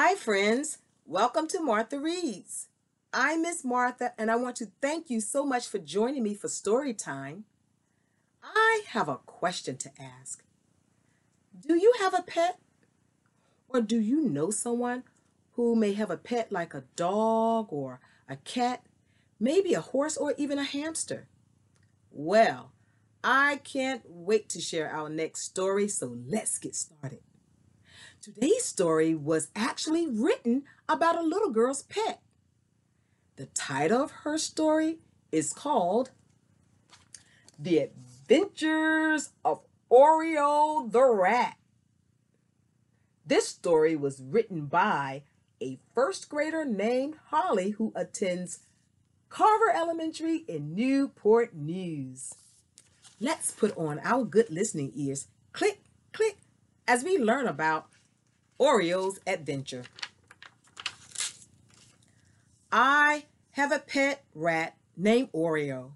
Hi, friends. Welcome to Martha Reads. I'm Miss Martha, and I want to thank you so much for joining me for story time. I have a question to ask. Do you have a pet? Or do you know someone who may have a pet like a dog or a cat, maybe a horse or even a hamster? Well, I can't wait to share our next story, so let's get started. Today's story was actually written about a little girl's pet. The title of her story is called The Adventures of Oreo the Rat. This story was written by a first grader named Holly who attends Carver Elementary in Newport News. Let's put on our good listening ears. Click, click, as we learn about Oreo's adventure. I have a pet rat named Oreo.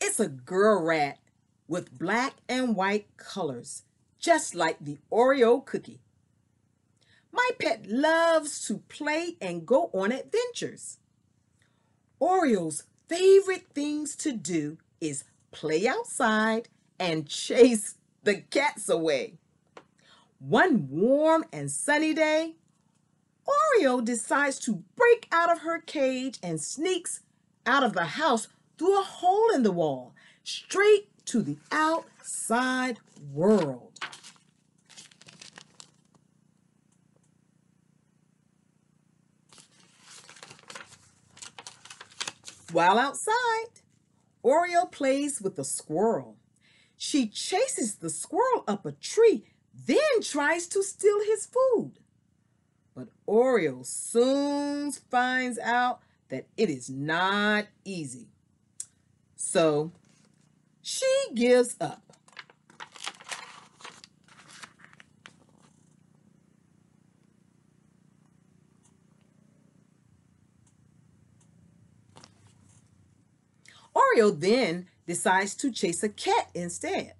It's a girl rat with black and white colors, just like the Oreo cookie. My pet loves to play and go on adventures. Oreo's favorite things to do is play outside and chase the cats away. One warm and sunny day, Oreo decides to break out of her cage and sneaks out of the house through a hole in the wall, straight to the outside world. While outside, Oreo plays with a squirrel. She chases the squirrel up a tree, then tries to steal his food. But Oreo soon finds out that it is not easy. So she gives up. Oreo then decides to chase a cat instead.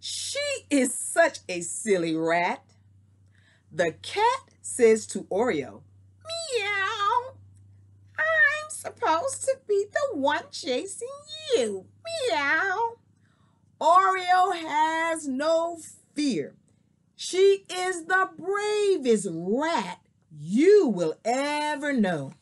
She is such a silly rat. The cat says to Oreo, Meow, I'm supposed to be the one chasing you. Meow. Oreo has no fear. She is the bravest rat you will ever know.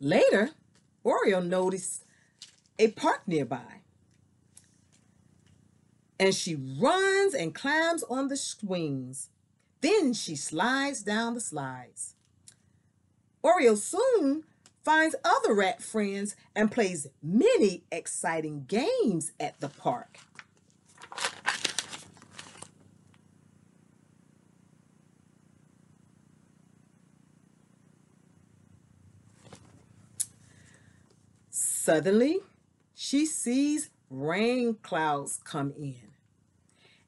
Later, Oreo noticed a park nearby. And she runs and climbs on the swings. Then she slides down the slides. Oreo soon finds other rat friends and plays many exciting games at the park. Suddenly, she sees rain clouds come in,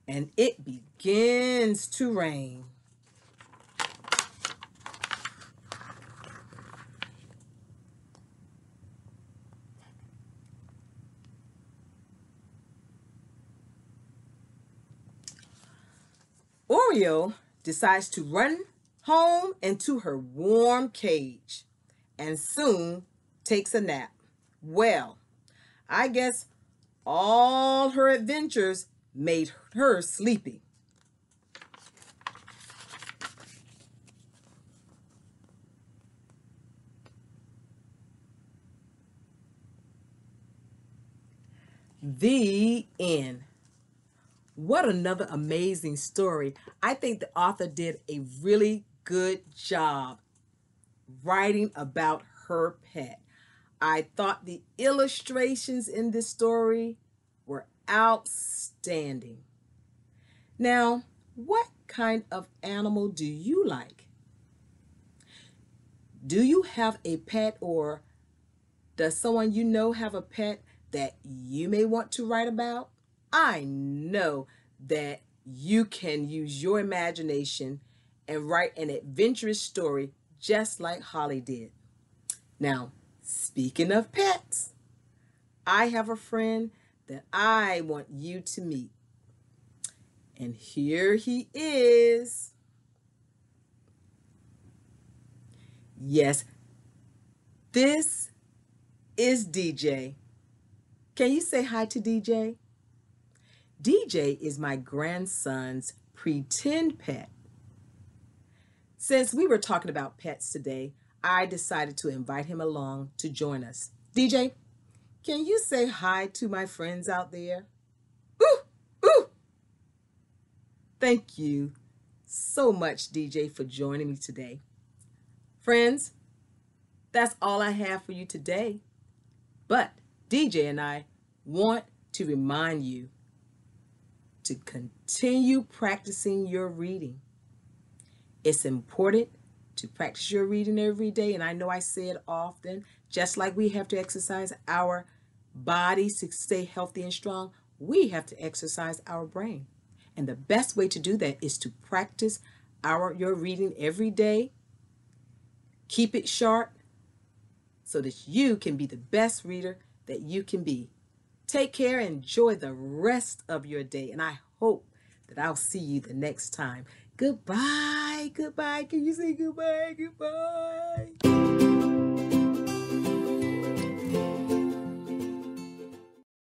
and it begins to rain. Oreo decides to run home into her warm cage and soon takes a nap. Well, I guess all her adventures made her sleepy. The end. What another amazing story. I think the author did a really good job writing about her pet. I thought the illustrations in this story were outstanding. Now, what kind of animal do you like? Do you have a pet or does someone you know have a pet that you may want to write about? I know that you can use your imagination and write an adventurous story just like Holly did. Now, Speaking of pets, I have a friend that I want you to meet. And here he is. Yes, this is DJ. Can you say hi to DJ? DJ is my grandson's pretend pet. Since we were talking about pets today, I decided to invite him along to join us. DJ, can you say hi to my friends out there? Ooh, ooh. Thank you so much, DJ, for joining me today. Friends, that's all I have for you today. But DJ and I want to remind you to continue practicing your reading. It's important to practice your reading every day, and I know I say it often, just like we have to exercise our bodies to stay healthy and strong, we have to exercise our brain. And the best way to do that is to practice our your reading every day. Keep it sharp so that you can be the best reader that you can be. Take care, enjoy the rest of your day, and I hope that I'll see you the next time. Goodbye, goodbye. Can you say goodbye, goodbye?